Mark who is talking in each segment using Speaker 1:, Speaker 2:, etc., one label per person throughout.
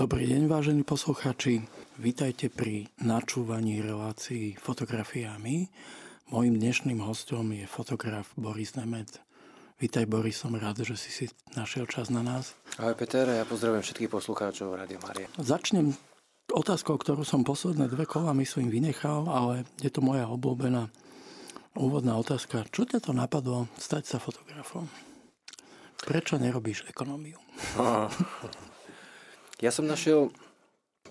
Speaker 1: Dobrý deň, vážení poslucháči. Vítajte pri načúvaní relácií fotografiami. Mojím dnešným hostom je fotograf Boris Nemet. Vítaj Boris, som rád, že si si našiel čas na nás.
Speaker 2: Ahoj Peter, ja pozdravujem všetkých poslucháčov Rádio Marie.
Speaker 1: Začnem otázkou, ktorú som posledné dve kola myslím vynechal, ale je to moja obľúbená úvodná otázka. Čo ťa to napadlo stať sa fotografom? Prečo nerobíš ekonómiu?
Speaker 2: Ja som našiel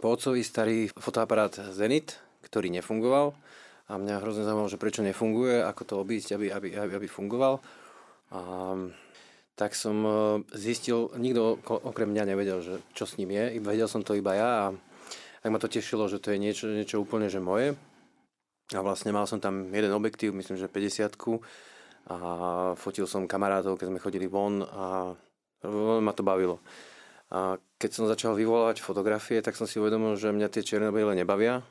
Speaker 2: po otcovi starý fotoaparát Zenit, ktorý nefungoval a mňa hrozne zaujímalo, že prečo nefunguje, ako to obísť, aby, aby, aby, aby fungoval. A, tak som e, zistil, nikto okrem mňa nevedel, že čo s ním je, vedel som to iba ja a tak ma to tešilo, že to je niečo, niečo úplne že moje. A vlastne mal som tam jeden objektív, myslím, že 50 a fotil som kamarátov, keď sme chodili von a ma to bavilo. A keď som začal vyvolávať fotografie, tak som si uvedomil, že mňa tie čierne biele nebavia.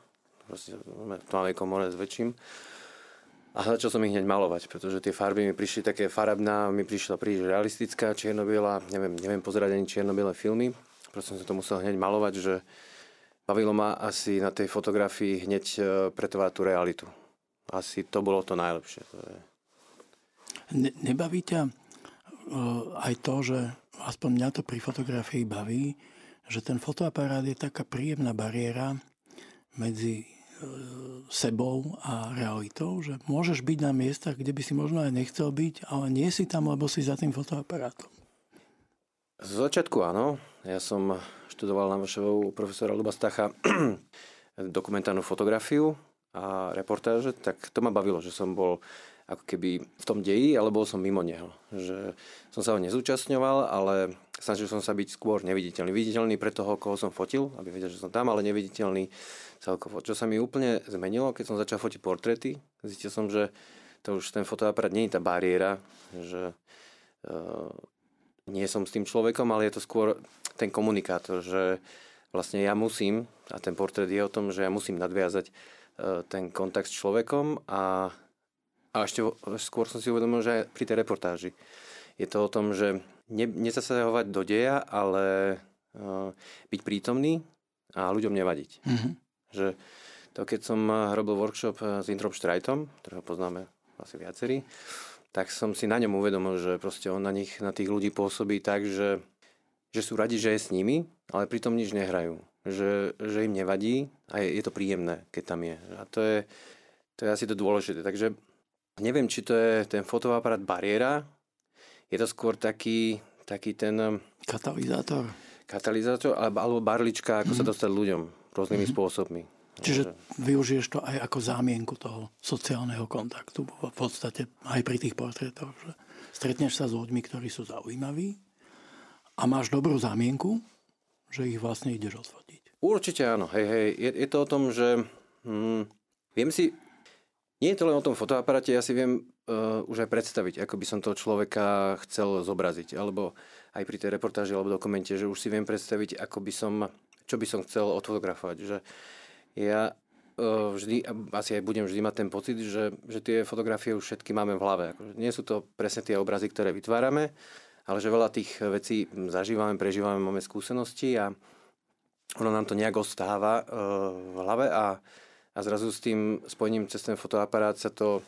Speaker 2: Proste to máme komore s väčším. A začal som ich hneď malovať, pretože tie farby mi prišli také farabná, mi prišla príliš realistická, čierno-biela, neviem, neviem pozerať ani čierno-biele filmy. Proste som to musel hneď malovať, že bavilo ma asi na tej fotografii hneď e, pretovať tú realitu. Asi to bolo to najlepšie.
Speaker 1: Ne, nebaví ťa uh, aj to, že aspoň mňa to pri fotografii baví, že ten fotoaparát je taká príjemná bariéra medzi e, sebou a realitou, že môžeš byť na miestach, kde by si možno aj nechcel byť, ale nie si tam, lebo si za tým fotoaparátom.
Speaker 2: Z začiatku áno. Ja som študoval na vašeho profesora Luba Stacha dokumentárnu fotografiu a reportáže, tak to ma bavilo, že som bol ako keby v tom deji, ale bol som mimo neho. Že som sa ho nezúčastňoval, ale snažil som sa byť skôr neviditeľný. Viditeľný pre toho, koho som fotil, aby vedel, že som tam, ale neviditeľný celkovo. Čo sa mi úplne zmenilo, keď som začal fotiť portréty, zistil som, že to už ten fotoaparát nie je tá bariéra, že uh, nie som s tým človekom, ale je to skôr ten komunikátor, že vlastne ja musím, a ten portrét je o tom, že ja musím nadviazať uh, ten kontakt s človekom a a ešte skôr som si uvedomil, že aj pri tej reportáži je to o tom, že ne, nezasahovať do deja, ale uh, byť prítomný a ľuďom nevadiť. Mm-hmm. Že to, keď som robil workshop e, s Introm Štrajtom, ktorého poznáme asi viacerí, tak som si na ňom uvedomil, že proste on na nich, na tých ľudí pôsobí tak, že, že sú radi, že je s nimi, ale pritom nič nehrajú. Že, že im nevadí a je, je to príjemné, keď tam je. A to je, to je asi to dôležité. Takže Neviem, či to je ten fotoaparát bariéra. Je to skôr taký, taký ten... Um,
Speaker 1: katalizátor.
Speaker 2: Katalizátor, alebo barlička, ako mm-hmm. sa mhm. dostať ľuďom rôznymi mm-hmm. spôsobmi.
Speaker 1: Čiže využiješ to aj ako zámienku toho sociálneho kontaktu v podstate aj pri tých portrétoch. Že stretneš sa s ľuďmi, ktorí sú zaujímaví a máš dobrú zámienku, že ich vlastne ideš odfotiť.
Speaker 2: Určite áno. Hej, hej. Je, je to o tom, že hm, viem si nie je to len o tom fotoaparáte, ja si viem uh, už aj predstaviť, ako by som toho človeka chcel zobraziť, alebo aj pri tej reportáži alebo dokumente, že už si viem predstaviť, ako by som, čo by som chcel odfotografovať. Že ja uh, vždy, asi aj budem vždy mať ten pocit, že, že tie fotografie už všetky máme v hlave. Akože nie sú to presne tie obrazy, ktoré vytvárame, ale že veľa tých vecí zažívame, prežívame, máme skúsenosti a ono nám to nejak ostáva uh, v hlave a a zrazu s tým spojením cez ten fotoaparát sa to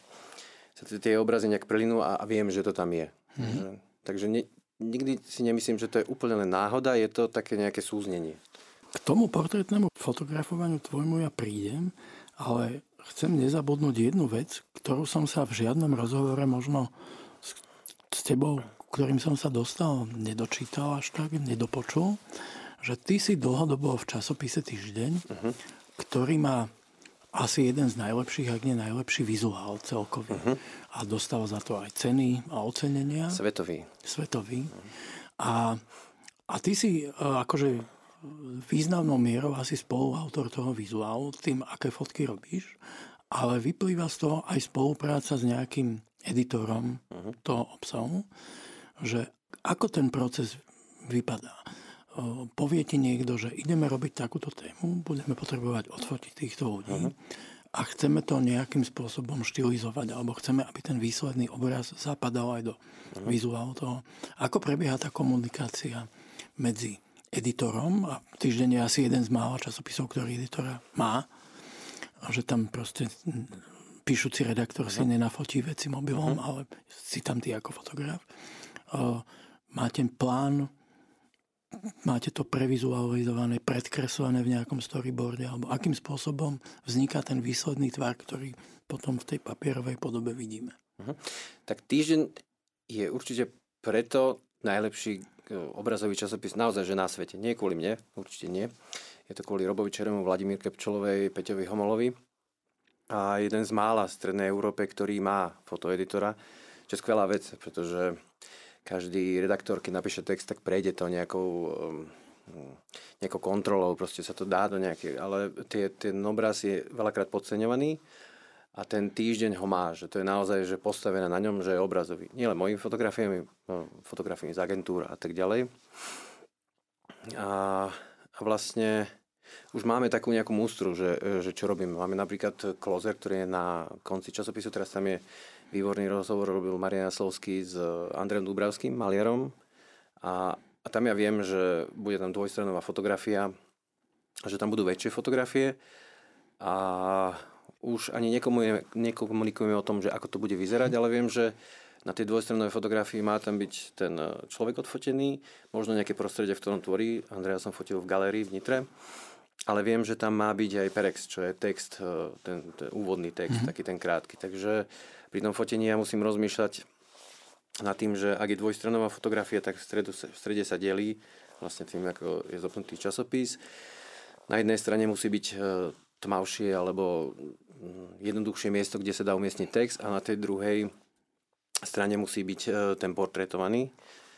Speaker 2: sa tie obrazy nejak prelinú a, a viem, že to tam je. Mm-hmm. Takže ne, nikdy si nemyslím, že to je úplne len náhoda, je to také nejaké súznenie.
Speaker 1: K tomu portrétnemu fotografovaniu tvojmu ja prídem, ale chcem nezabudnúť jednu vec, ktorú som sa v žiadnom rozhovore možno s, s tebou, ktorým som sa dostal, nedočítal až tak, nedopočul, že ty si dlhodobo v časopise Týždeň, uh-huh. ktorý má asi jeden z najlepších, ak nie najlepší vizuál celkový. Uh-huh. A dostal za to aj ceny a ocenenia.
Speaker 2: Svetový.
Speaker 1: Svetový. Uh-huh. A, a ty si e, akože významnou mierou asi spoluautor toho vizuálu, tým, aké fotky robíš, ale vyplýva z toho aj spolupráca s nejakým editorom uh-huh. toho obsahu, že ako ten proces vypadá povie ti niekto, že ideme robiť takúto tému, budeme potrebovať odfotiť týchto ľudí uh-huh. a chceme to nejakým spôsobom štilizovať, alebo chceme, aby ten výsledný obraz zapadal aj do uh-huh. vizuálu toho. Ako prebieha tá komunikácia medzi editorom a týždeň je asi jeden z mála časopisov, ktorý editora má. A že tam proste píšuci redaktor uh-huh. si nenafotí veci mobilom, uh-huh. ale si tam ty ako fotograf. Uh, máte plán, máte to previzualizované, predkreslené v nejakom storyboarde, alebo akým spôsobom vzniká ten výsledný tvar, ktorý potom v tej papierovej podobe vidíme. Uh-huh.
Speaker 2: Tak týždeň je určite preto najlepší e, obrazový časopis naozaj, že na svete. Nie kvôli mne, určite nie. Je to kvôli Robovi Čeremu, Vladimírke Pčolovej, Peťovi Homolovi. A jeden z mála v Strednej Európe, ktorý má fotoeditora, čo je skvelá vec, pretože každý redaktor, keď napíše text, tak prejde to nejakou, um, nejakou kontrolou, proste sa to dá do nejakej, ale tie, ten obraz je veľakrát podceňovaný a ten týždeň ho má, že to je naozaj že postavené na ňom, že je obrazový. Nielen mojimi fotografiami, no, fotografiami z agentúr a tak ďalej. A, a vlastne už máme takú nejakú mústru, že, že čo robíme. Máme napríklad Closer, ktorý je na konci časopisu, teraz tam je výborný rozhovor, robil Marian Slovský s Andrejom Dubravským, maliarom. A, a tam ja viem, že bude tam dvojstranová fotografia, že tam budú väčšie fotografie a už ani nekomunikujeme o tom, že ako to bude vyzerať, ale viem, že na tej dvojstranovej fotografii má tam byť ten e, človek odfotený, možno nejaké prostredie, v ktorom tvorí. Andreja som fotil v galérii v Nitre. Ale viem, že tam má byť aj Perex, čo je text, e, ten, ten úvodný text, mm-hmm. taký ten krátky. Takže pri tom fotení ja musím rozmýšľať nad tým, že ak je dvojstranová fotografia, tak v, stredu, v strede sa delí vlastne tým, ako je zopnutý časopis. Na jednej strane musí byť e, tmavšie alebo mm, jednoduchšie miesto, kde sa dá umiestniť text a na tej druhej strane musí byť e, ten portretovaný.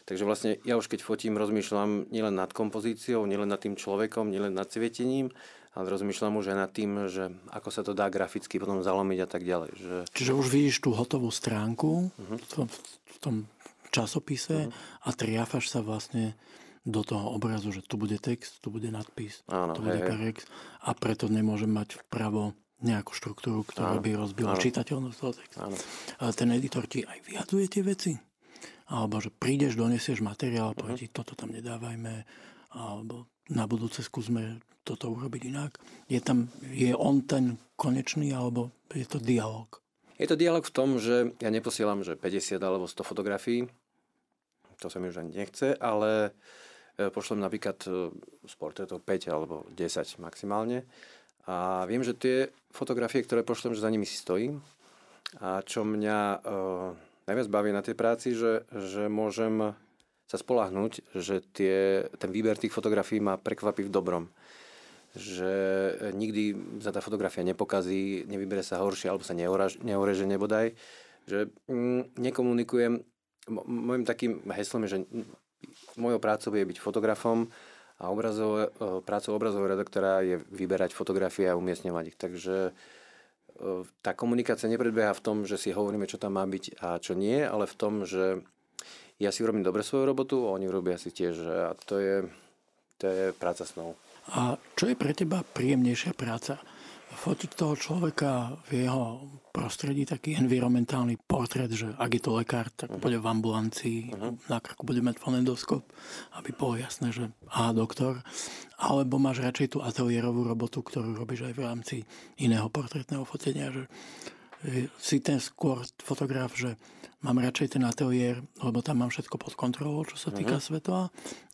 Speaker 2: Takže vlastne ja už keď fotím, rozmýšľam nielen nad kompozíciou, nielen nad tým človekom, nielen nad svietením, ale rozmýšľam už aj nad tým, že ako sa to dá graficky potom zalomiť a tak ďalej. Že...
Speaker 1: Čiže už vidíš tú hotovú stránku uh-huh. v, tom, v tom časopise uh-huh. a triafaš sa vlastne do toho obrazu, že tu bude text, tu bude nadpis, Áno, tu bude perex a preto nemôžem mať vpravo nejakú štruktúru, ktorá Áno. by rozbila Áno. čitateľnosť toho textu. Áno. Ale ten editor ti aj vyjaduje tie veci. Alebo že prídeš, donesieš materiál, uh-huh. ti, toto tam nedávajme, alebo na budúce skúsme toto urobiť inak. Je tam, je on ten konečný, alebo je to dialog?
Speaker 2: Je to dialog v tom, že ja neposielam, že 50 alebo 100 fotografií, to sa mi už ani nechce, ale E, pošlem napríklad e, z portrétov 5 alebo 10 maximálne. A viem, že tie fotografie, ktoré pošlem, že za nimi si stojím. A čo mňa uh, najviac baví na tej práci, že, že môžem sa spolahnúť, že tie, ten výber tých fotografií ma prekvapí v dobrom. Že nikdy sa tá fotografia nepokazí, nevybere sa horšie alebo sa neoreže nebodaj. Že mm, nekomunikujem, môjim takým heslom je, že mojou prácou je byť fotografom a obrazov, e, prácou obrazového redaktora je vyberať fotografie a umiestňovať ich. Takže e, tá komunikácia nepredbieha v tom, že si hovoríme, čo tam má byť a čo nie, ale v tom, že ja si urobím dobre svoju robotu a oni urobia si tiež. A to je, to je práca snou.
Speaker 1: A čo je pre teba príjemnejšia práca? Fotiť toho človeka v jeho prostredí, taký environmentálny portrét, že ak je to lekár, tak uh-huh. bude v ambulancii, uh-huh. na krku bude mať fonendoskop, aby bolo jasné, že aha, doktor. Alebo máš radšej tú ateliérovú robotu, ktorú robíš aj v rámci iného portrétneho fotenia, že si ten skôr fotograf, že mám radšej ten ateliér, lebo tam mám všetko pod kontrolou, čo sa týka uh-huh. svetla,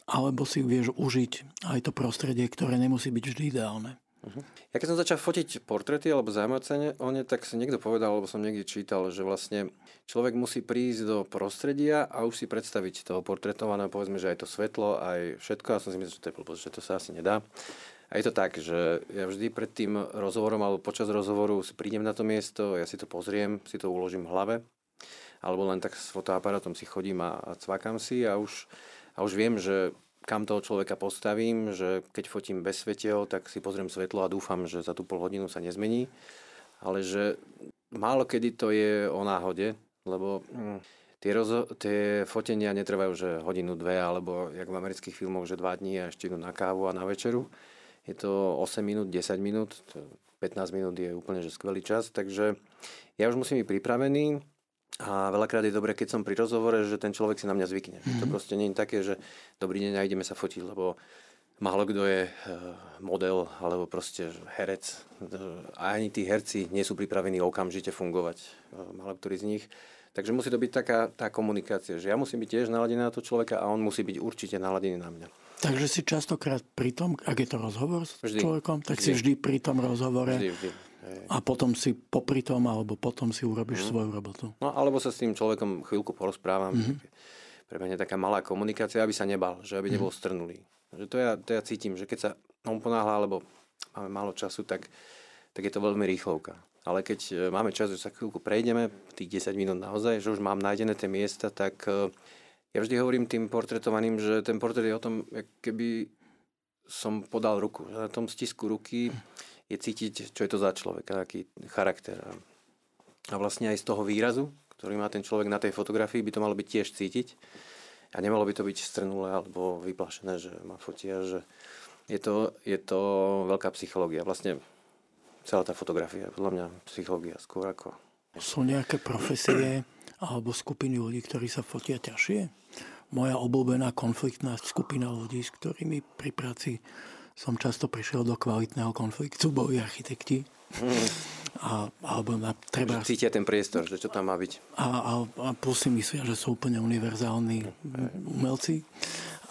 Speaker 1: alebo si vieš užiť aj to prostredie, ktoré nemusí byť vždy ideálne.
Speaker 2: Uh-huh. Ja keď som začal fotiť portrety alebo zaujímacenie o ne, tak si niekto povedal, alebo som niekde čítal, že vlastne človek musí prísť do prostredia a už si predstaviť toho portretovaného, povedzme, že aj to svetlo, aj všetko. A som si myslel, že to je blbosť, že to sa asi nedá. A je to tak, že ja vždy pred tým rozhovorom alebo počas rozhovoru si prídem na to miesto, ja si to pozriem, si to uložím v hlave, alebo len tak s fotoaparátom si chodím a, a cvakám si a už, a už viem, že kam toho človeka postavím, že keď fotím bez svetel, tak si pozriem svetlo a dúfam, že za tú pol hodinu sa nezmení. Ale že málo kedy to je o náhode, lebo hm, tie, rozo- tie fotenia netrvajú, že hodinu, dve, alebo jak v amerických filmoch, že dva dní a ešte idú na kávu a na večeru. Je to 8 minút, 10 minút, 15 minút je úplne že skvelý čas, takže ja už musím byť pripravený, a veľakrát je dobré, keď som pri rozhovore, že ten človek si na mňa zvykne. Mm-hmm. To proste nie je také, že dobrý deň a ideme sa fotiť, lebo málo kto je e, model alebo proste herec. A ani tí herci nie sú pripravení okamžite fungovať. Málo ktorý z nich. Takže musí to byť taká tá komunikácia, že ja musím byť tiež naladený na to človeka a on musí byť určite naladený na mňa.
Speaker 1: Takže si častokrát pri tom, ak je to rozhovor s vždy, človekom, tak vždy. si vždy pri tom rozhovore vždy, vždy. A potom si popri tom, alebo potom si urobíš mm. svoju robotu.
Speaker 2: No alebo sa s tým človekom chvíľku porozprávam. Mm-hmm. Pre mňa taká malá komunikácia, aby sa nebal, že aby mm. nebol strnulý. Že to, ja, to ja cítim, že keď sa on ponáhla, alebo máme málo času, tak, tak je to veľmi rýchlovka. Ale keď e, máme čas, že sa chvíľku prejdeme, tých 10 minút naozaj, že už mám nájdené tie miesta, tak e, ja vždy hovorím tým portretovaným, že ten portrét je o tom, keby som podal ruku. Že na tom stisku ruky je cítiť, čo je to za človek, aký charakter. A vlastne aj z toho výrazu, ktorý má ten človek na tej fotografii, by to malo byť tiež cítiť. A nemalo by to byť strnulé alebo vyplašené, že ma fotia, že je to, je to veľká psychológia. Vlastne celá tá fotografia je podľa mňa psychológia skôr ako...
Speaker 1: Sú nejaké profesie alebo skupiny ľudí, ktorí sa fotia ťažšie? Moja obľúbená konfliktná skupina ľudí, s ktorými pri práci som často prišiel do kvalitného konfliktu, boli architekti. Mm. A, alebo na,
Speaker 2: treba... Že cítia ten priestor, že čo tam má byť.
Speaker 1: A, a, a plus si myslia, že sú úplne univerzálni umelci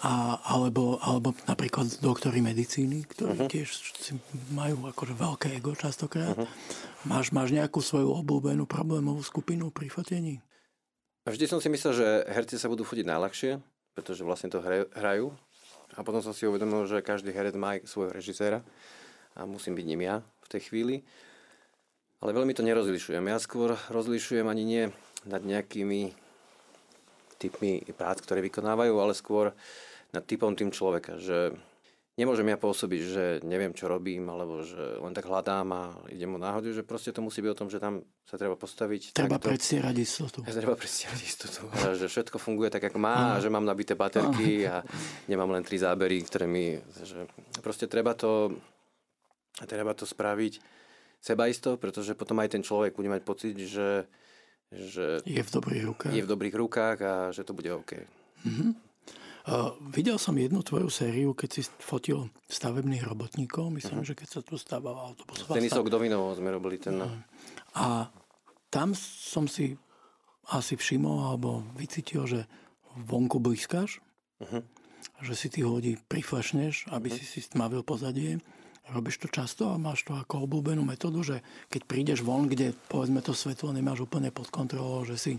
Speaker 1: a, alebo, alebo napríklad doktory medicíny, ktorí uh-huh. tiež si majú akože veľké ego častokrát. Uh-huh. Máš, máš nejakú svoju obľúbenú problémovú skupinu pri fotení?
Speaker 2: Vždy som si myslel, že herci sa budú fotiť najľahšie, pretože vlastne to hrajú. A potom som si uvedomil, že každý herec má svojho režiséra a musím byť ním ja v tej chvíli. Ale veľmi to nerozlišujem. Ja skôr rozlišujem ani nie nad nejakými typmi prác, ktoré vykonávajú, ale skôr nad typom tým človeka, že nemôžem ja pôsobiť, že neviem, čo robím, alebo že len tak hľadám a idem mu náhodiu, že proste to musí byť o tom, že tam sa treba postaviť.
Speaker 1: Treba takto. predstierať istotu.
Speaker 2: Ja, treba predstierať istotu. A že všetko funguje tak, ako má, a že mám nabité baterky a nemám len tri zábery, ktoré mi... Že proste treba to, treba to spraviť sebaisto, pretože potom aj ten človek bude mať pocit, že, že
Speaker 1: je v dobrých rukách.
Speaker 2: Je v dobrých rukách a že to bude OK. Mm-hmm.
Speaker 1: Videl som jednu tvoju sériu, keď si fotil stavebných robotníkov. Myslím, uh-huh. že keď sa tu stával autobus.
Speaker 2: Tenisok stav... Dovinovou sme robili ten.
Speaker 1: A tam som si asi všimol alebo vycítil, že vonku blízkaš, uh-huh. že si tých ľudí priflešneš, aby uh-huh. si si stmavil pozadie. Robíš to často a máš to ako obľúbenú metódu, že keď prídeš von, kde povedzme to svetlo nemáš úplne pod kontrolou, že si,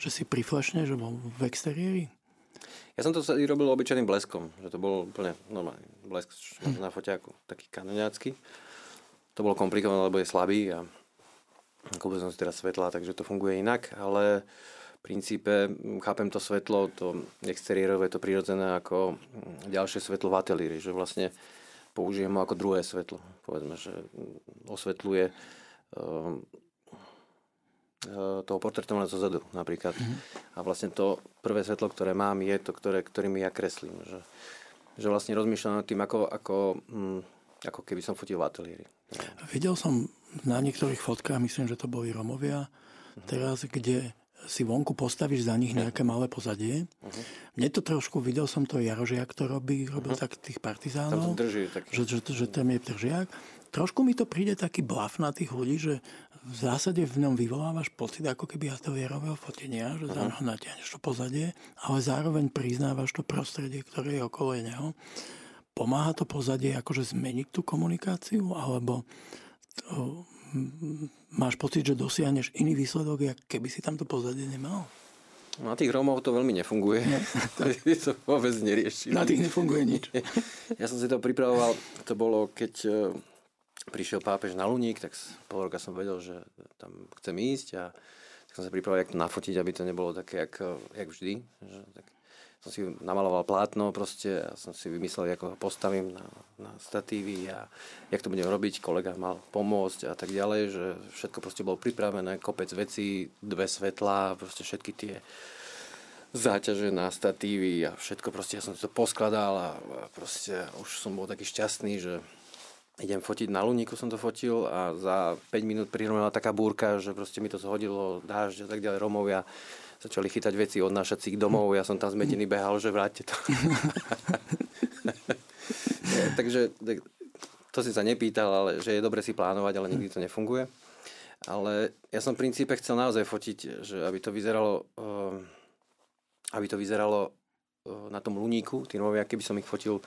Speaker 1: že si priflešneš v exteriéri?
Speaker 2: Ja som to celý robil obyčajným bleskom, že to bol úplne normálny blesk na foťáku, taký kanoňácky. To bolo komplikované, lebo je slabý a kúpil som si teraz svetla, takže to funguje inak, ale v princípe chápem to svetlo, to exteriérové, to prirodzené ako ďalšie svetlo v ateliéri, že vlastne použijem ho ako druhé svetlo. Povedzme, že osvetľuje ehm, Eh, toho portretovaného zozadu napríklad. Mm-hmm. A vlastne to prvé svetlo, ktoré mám, je to, ktoré, ktorým ja kreslím. Že, že vlastne rozmýšľam nad tým, ako, ako, hm, ako keby som fotil v ateliéri.
Speaker 1: Videl som na niektorých fotkách, myslím, že to boli Romovia, mm-hmm. teraz, kde si vonku postavíš za nich nejaké malé pozadie. Uh-huh. Mne to trošku, videl som to Jarožiak, to robí, robil uh-huh. tak tých partizánov.
Speaker 2: Tam to drží, tak...
Speaker 1: že, že, že tam je držiak. Trošku mi to príde taký blaf na tých ľudí, že v zásade v ňom vyvolávaš pocit ako keby ateliérového fotenia, že uh-huh. natiahneš to pozadie, ale zároveň priznávaš to prostredie, ktoré je okolo neho. Pomáha to pozadie akože zmeniť tú komunikáciu, alebo to, máš pocit, že dosiahneš iný výsledok, keby si tam to pozadie nemal?
Speaker 2: Na tých Rómov to veľmi nefunguje. No. to vôbec nerieši.
Speaker 1: Na tých nefunguje nič.
Speaker 2: ja som si to pripravoval, to bolo, keď prišiel pápež na Luník, tak pol roka som vedel, že tam chcem ísť a tak som sa pripravil, jak to nafotiť, aby to nebolo také, jak, jak vždy. Že, tak som si namaloval plátno proste a som si vymyslel, ako ho postavím na, na statívy a jak to budem robiť. Kolega mal pomôcť a tak ďalej, že všetko proste bolo pripravené, kopec vecí, dve svetlá, proste všetky tie záťaže na statívy a všetko proste, ja som si to poskladal a, proste už som bol taký šťastný, že idem fotiť na Luníku som to fotil a za 5 minút prihromila taká búrka, že proste mi to zhodilo, dážď a tak ďalej, Romovia začali chytať veci, odnášať si ich domov, ja som tam zmetený behal, že vráťte to. takže to si sa nepýtal, ale že je dobre si plánovať, ale nikdy to nefunguje. Ale ja som v princípe chcel naozaj fotiť, že aby to vyzeralo, uh, aby to vyzeralo uh, na tom luníku, tí Rómovia, keby som ich fotil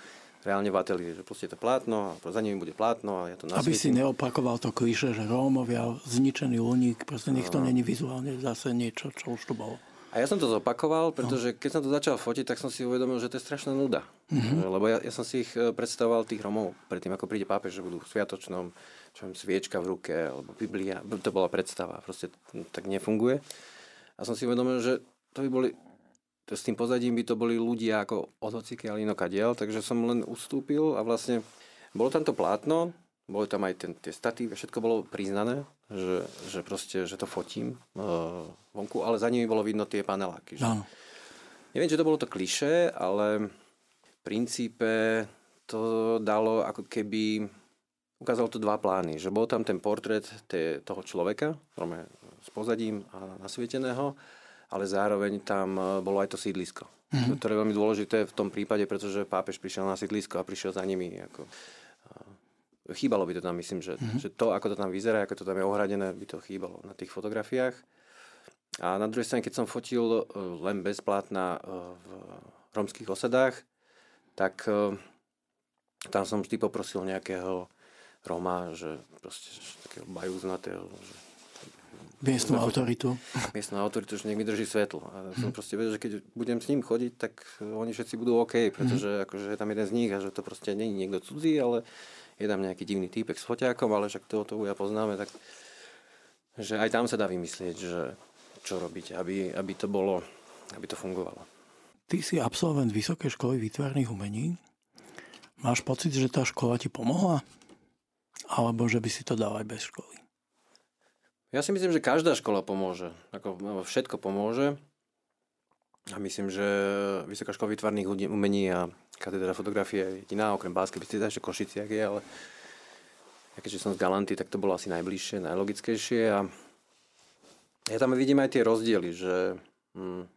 Speaker 2: reálne v ateliéri, že proste to plátno a za nimi bude plátno a ja to nasvietím.
Speaker 1: Aby si neopakoval to klíše, že Rómovia, zničený luník, proste nech to no. není vizuálne zase niečo, čo už tu bolo.
Speaker 2: A ja som to zopakoval, pretože keď som to začal fotiť, tak som si uvedomil, že to je strašná nuda. Mm-hmm. Lebo ja, ja som si ich e, predstavoval tých Romov predtým, ako príde pápež, že budú v sviatočnom, čo viem, sviečka v ruke, alebo Biblia. To bola predstava. Proste tak nefunguje. A som si uvedomil, že to by boli to s tým pozadím by to boli ľudia ako od hocikiaľ inokadiel, takže som len ustúpil a vlastne bolo tam to plátno, boli tam aj ten, tie staty, všetko bolo priznané, že, že proste, že to fotím uh, vonku, ale za nimi bolo vidno tie paneláky. Že... No. Neviem, či to bolo to kliše, ale v princípe to dalo ako keby ukázalo to dva plány, že bol tam ten portrét té, toho človeka, s pozadím a nasvieteného ale zároveň tam e, bolo aj to sídlisko. Mm-hmm. To je veľmi dôležité v tom prípade, pretože pápež prišiel na sídlisko a prišiel za nimi. Ako, uh, chýbalo by to tam, myslím, že, mm-hmm. že to, ako to tam vyzerá, ako to tam je ohradené, by to chýbalo na tých fotografiách. A na druhej strane, keď som fotil uh, len bez plátna uh, v romských osadách, tak tam som vždy poprosil nejakého Roma, že proste že takého bajúznatého, že
Speaker 1: Miestnú autoritu.
Speaker 2: Miestnú autoritu, že nech mi drží svetlo. A som hmm. proste vedel, že keď budem s ním chodiť, tak oni všetci budú OK, pretože hmm. akože je tam jeden z nich a že to proste nie je niekto cudzí, ale je tam nejaký divný týpek s foťákom, ale však toho to ja poznáme, tak že aj tam sa dá vymyslieť, že čo robiť, aby, aby to bolo, aby to fungovalo.
Speaker 1: Ty si absolvent Vysokej školy výtvarných umení. Máš pocit, že tá škola ti pomohla? Alebo že by si to dal aj bez školy?
Speaker 2: Ja si myslím, že každá škola pomôže. Ako všetko pomôže. A myslím, že Vysoká škola výtvarných umení a katedra fotografie je jediná, okrem Báskej Bystrice, ešte Košiciak je, ale ja keďže som z Galanty, tak to bolo asi najbližšie, najlogickejšie a ja tam vidím aj tie rozdiely, že, hm,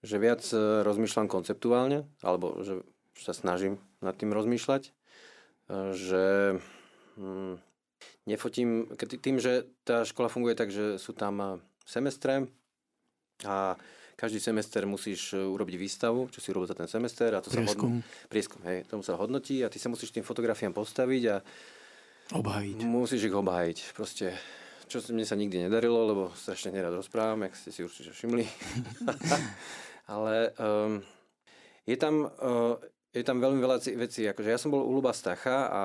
Speaker 2: že viac e, rozmýšľam konceptuálne, alebo že sa snažím nad tým rozmýšľať, e, že hm, nefotím, tým, že tá škola funguje tak, že sú tam eh, semestre a každý semester musíš eh, urobiť výstavu, čo si urobil za ten semester a to
Speaker 1: prieskum.
Speaker 2: sa hodnotí. Prieskum, hej, tomu sa hodnotí a ty sa musíš tým fotografiám postaviť a
Speaker 1: obhájiť.
Speaker 2: Musíš ich obhájiť. Proste, čo mne sa nikdy nedarilo, lebo strašne nerad rozprávam, jak ste si určite všimli. Ale um, je, tam, uh, je tam veľmi veľa vecí. Akože ja som bol u Luba Stacha a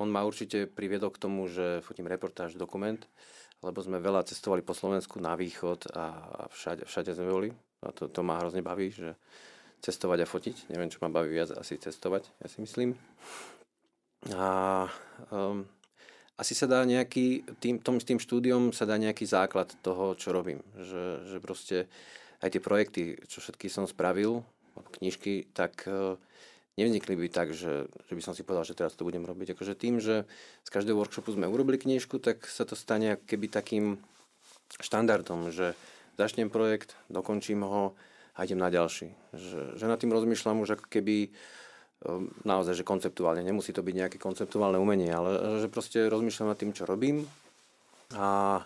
Speaker 2: on ma určite priviedol k tomu, že fotím reportáž, dokument, lebo sme veľa cestovali po Slovensku na východ a, všade, všade sme boli. A to, to ma hrozne baví, že cestovať a fotiť. Neviem, čo ma baví viac, asi cestovať, ja si myslím. A um, asi sa dá nejaký, tým, tom, tým štúdiom sa dá nejaký základ toho, čo robím. Že, že proste aj tie projekty, čo všetky som spravil, knižky, tak uh, nevznikli by tak, že, že by som si povedal, že teraz to budem robiť. Akože tým, že z každého workshopu sme urobili knižku, tak sa to stane keby takým štandardom, že začnem projekt, dokončím ho a idem na ďalší. Že, že nad tým rozmýšľam už ako keby ehm, naozaj, že konceptuálne. Nemusí to byť nejaké konceptuálne umenie, ale že proste rozmýšľam nad tým, čo robím. A,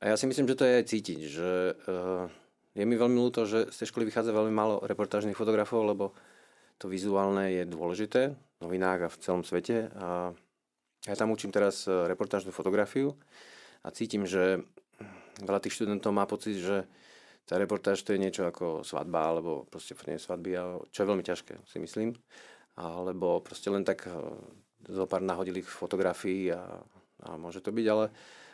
Speaker 2: a ja si myslím, že to je aj cítiť, že uh, je mi veľmi ľúto, že z tej školy vychádza veľmi málo reportážnych fotografov, lebo to vizuálne je dôležité v novinách a v celom svete. A ja tam učím teraz e, reportážnu fotografiu a cítim, že veľa tých študentov má pocit, že tá reportáž to je niečo ako svadba, alebo proste nie svadby, čo je veľmi ťažké, si myslím. Alebo proste len tak e, zo pár nahodilých fotografií a, a môže to byť, ale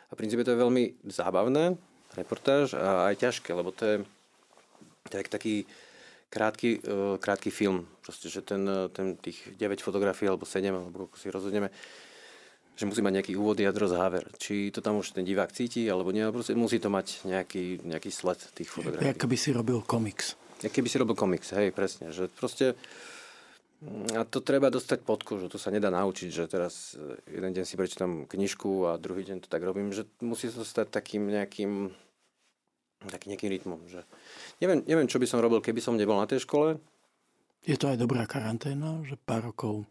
Speaker 2: a v princípe to je veľmi zábavné, reportáž a aj ťažké, lebo to je, to je taký krátky, uh, krátky film. Proste, že ten, e, ten tých 9 fotografií alebo 7, alebo ako si rozhodneme, že musí mať nejaký úvod, jadro, záver. Či to tam už ten divák cíti, alebo nie, proste musí to mať nejaký, nejaký sled tých fotografií.
Speaker 1: Jak keby si robil komiks.
Speaker 2: Jak keby si robil komiks, hej, presne. Že proste, a to treba dostať pod kožu, to sa nedá naučiť, že teraz e, jeden deň si prečítam knižku a druhý deň to tak robím, že musí to stať takým nejakým takým nejakým rytmom. Že... Neviem, neviem, čo by som robil, keby som nebol na tej škole,
Speaker 1: Je to aj dobrá karanténa, že pár rokov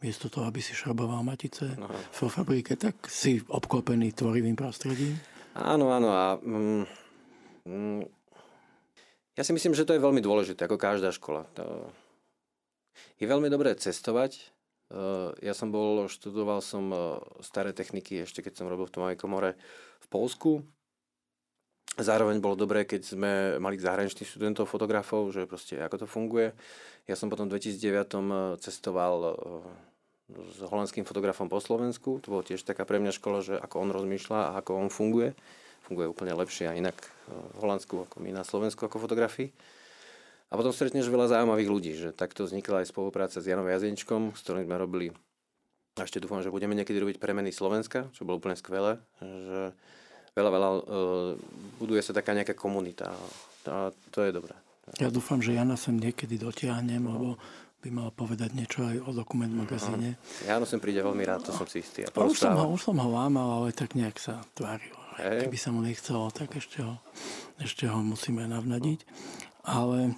Speaker 1: miesto toho, aby si šroboval matice no. vo fabrike, tak si obklopený tvorivým prostredím.
Speaker 2: Áno, áno. A, mm, mm, ja si myslím, že to je veľmi dôležité, ako každá škola. To je veľmi dobré cestovať. Uh, ja som bol, študoval som uh, staré techniky ešte keď som robil v Tomovej komore v Polsku. Zároveň bolo dobré, keď sme mali zahraničných študentov, fotografov, že proste ako to funguje. Ja som potom v 2009 uh, cestoval s holandským fotografom po Slovensku. To bolo tiež taká pre mňa škola, že ako on rozmýšľa a ako on funguje. Funguje úplne lepšie a inak v Holandsku ako my na Slovensku ako fotografii. A potom stretneš veľa zaujímavých ľudí, že takto vznikla aj spolupráca s Janom Jazenčkom, s ktorým sme robili a ešte dúfam, že budeme niekedy robiť premeny Slovenska, čo bolo úplne skvelé, že veľa, veľa uh, buduje sa taká nejaká komunita a to je dobré.
Speaker 1: Ja dúfam, že Jana sem niekedy dotiahnem, no. lebo by mal povedať niečo aj o dokument magazíne.
Speaker 2: Ja Jano sem príde veľmi rád, to som si istý.
Speaker 1: A už, som ho, už som ho lámal, ale tak nejak sa tváril. Hey. Keby sa mu nechcelo, tak ešte ho, ešte ho musíme navnadiť. Ale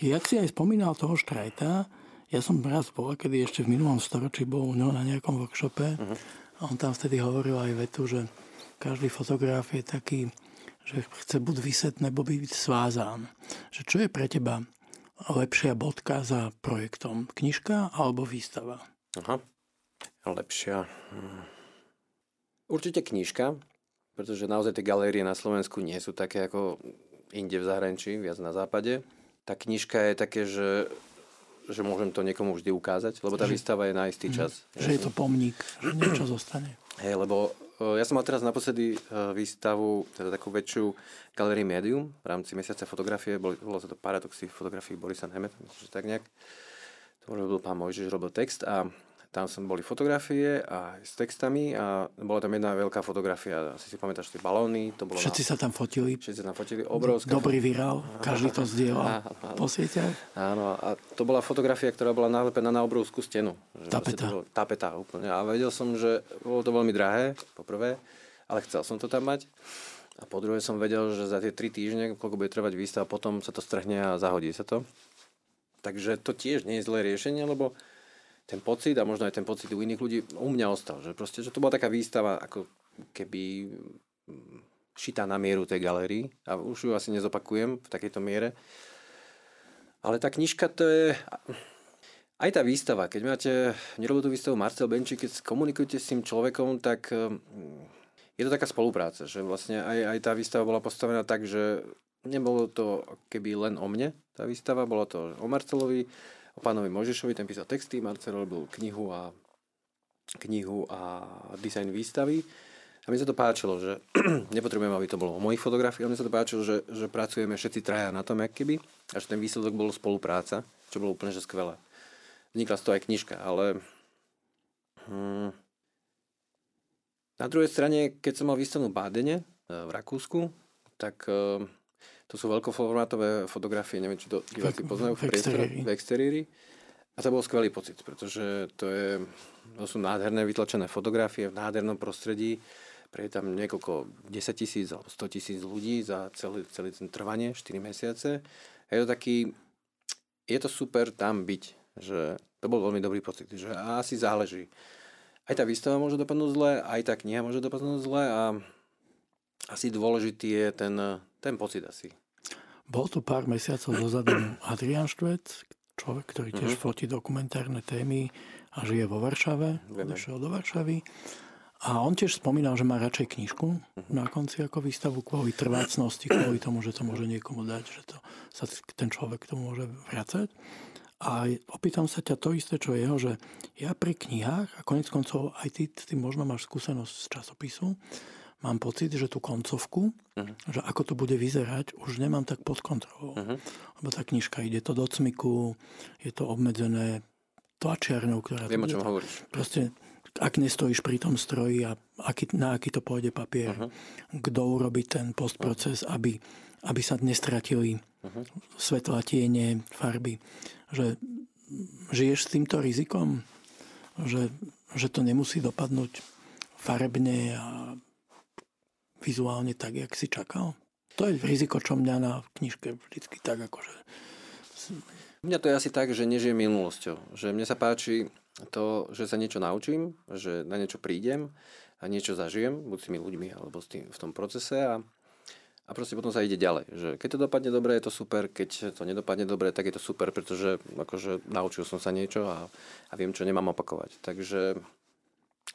Speaker 1: jak si aj spomínal toho Štrajta, ja som raz bol, kedy ešte v minulom storočí bol u neho na nejakom workshope uh-huh. a on tam vtedy hovoril aj vetu, že každý fotograf je taký, že chce buď vyset, nebo byť svázán. Že čo je pre teba lepšia bodka za projektom? Knižka alebo výstava?
Speaker 2: Aha, lepšia. Hm. Určite knižka, pretože naozaj tie galérie na Slovensku nie sú také ako inde v zahraničí, viac na západe tá knižka je také, že, že môžem to niekomu vždy ukázať, lebo tá že, výstava je na istý mhm. čas.
Speaker 1: Že je to pomník, že niečo zostane.
Speaker 2: Hej, lebo ja som mal teraz naposledy e, výstavu, teda takú väčšiu galerii Medium v rámci mesiaca fotografie, bolo, bolo to paradoxy fotografii Borisa Nemeth, že tak nejak. To robil pán Mojžiš, robil text a tam som boli fotografie a s textami a bola tam jedna veľká fotografia, asi si pamätáš tie balóny. To bolo
Speaker 1: všetci na... sa tam fotili.
Speaker 2: Všetci sa tam fotili, obrovská.
Speaker 1: Dobrý virál, každý to zdieľa po siete.
Speaker 2: Áno, a to bola fotografia, ktorá bola nalepená na obrovskú stenu.
Speaker 1: Tapeta.
Speaker 2: Bolo, tapeta úplne. A vedel som, že bolo to veľmi drahé, poprvé, ale chcel som to tam mať. A po druhé som vedel, že za tie tri týždne, koľko bude trvať výstava, potom sa to strhne a zahodí sa to. Takže to tiež nie je zlé riešenie, lebo ten pocit a možno aj ten pocit u iných ľudí u mňa ostal. Že, proste, že to bola taká výstava ako keby mm, šitá na mieru tej galerii a už ju asi nezopakujem v takejto miere. Ale tá knižka to je... Aj tá výstava, keď máte, nerobil výstavu Marcel Benči, keď komunikujete s tým človekom, tak mm, je to taká spolupráca, že vlastne aj, aj tá výstava bola postavená tak, že nebolo to keby len o mne, tá výstava, bolo to o Marcelovi, o pánovi Možišovi, ten písal texty, Marcel robil knihu a, knihu a dizajn výstavy. A mi sa to páčilo, že nepotrebujem, aby to bolo o mojich fotografiách, ale mi sa to páčilo, že, že pracujeme všetci traja na tom, keby, a že ten výsledok bol spolupráca, čo bolo úplne že skvelé. Vznikla z toho aj knižka, ale hm, na druhej strane, keď som mal výstavu v Bádene, e, v Rakúsku, tak e, to sú veľkoformátové fotografie, neviem, či to diváci poznajú v, priestore, v exteriéri. A to bol skvelý pocit, pretože to, je, to sú nádherné vytlačené fotografie v nádhernom prostredí. Pre tam niekoľko 10 tisíc alebo 100 tisíc ľudí za celý, celý ten trvanie, 4 mesiace. A je to taký, je to super tam byť, že to bol veľmi dobrý pocit, že asi záleží. Aj tá výstava môže dopadnúť zle, aj tá kniha môže dopadnúť zle a asi dôležitý je ten, ten pocit asi.
Speaker 1: Bol tu pár mesiacov dozadu Adrian Štvec, človek, ktorý tiež uh-huh. fotí dokumentárne témy a žije vo Varšave, došiel do Varšavy. A on tiež spomínal, že má radšej knižku uh-huh. na konci ako výstavu kvôli trvácnosti, kvôli tomu, že to môže niekomu dať, že to sa ten človek k tomu môže vracať. A opýtam sa ťa to isté, čo jeho, že ja pri knihách, a konec koncov aj ty, ty možno máš skúsenosť z časopisu, mám pocit, že tú koncovku, uh-huh. že ako to bude vyzerať, už nemám tak pod kontrolou. Uh-huh. Lebo tá knižka ide to do cmiku, je to obmedzené tlačiarnou, ktorá...
Speaker 2: Viem, o čom hovoríš.
Speaker 1: Proste, ak nestojíš pri tom stroji a aký, na aký to pôjde papier, uh-huh. kto urobí ten postproces, uh-huh. aby, aby sa nestratili uh-huh. svetla, tiene, farby. Že žiješ s týmto rizikom, že, že to nemusí dopadnúť farebne a vizuálne tak, jak si čakal? To je riziko, čo mňa na knižke vždycky tak akože...
Speaker 2: Mňa to je asi tak, že nežijem minulosťou. Že mne sa páči to, že sa niečo naučím, že na niečo prídem a niečo zažijem, buď s tými ľuďmi alebo s tým, v tom procese a, a proste potom sa ide ďalej. Že keď to dopadne dobre, je to super, keď to nedopadne dobre, tak je to super, pretože akože naučil som sa niečo a, a viem, čo nemám opakovať. Takže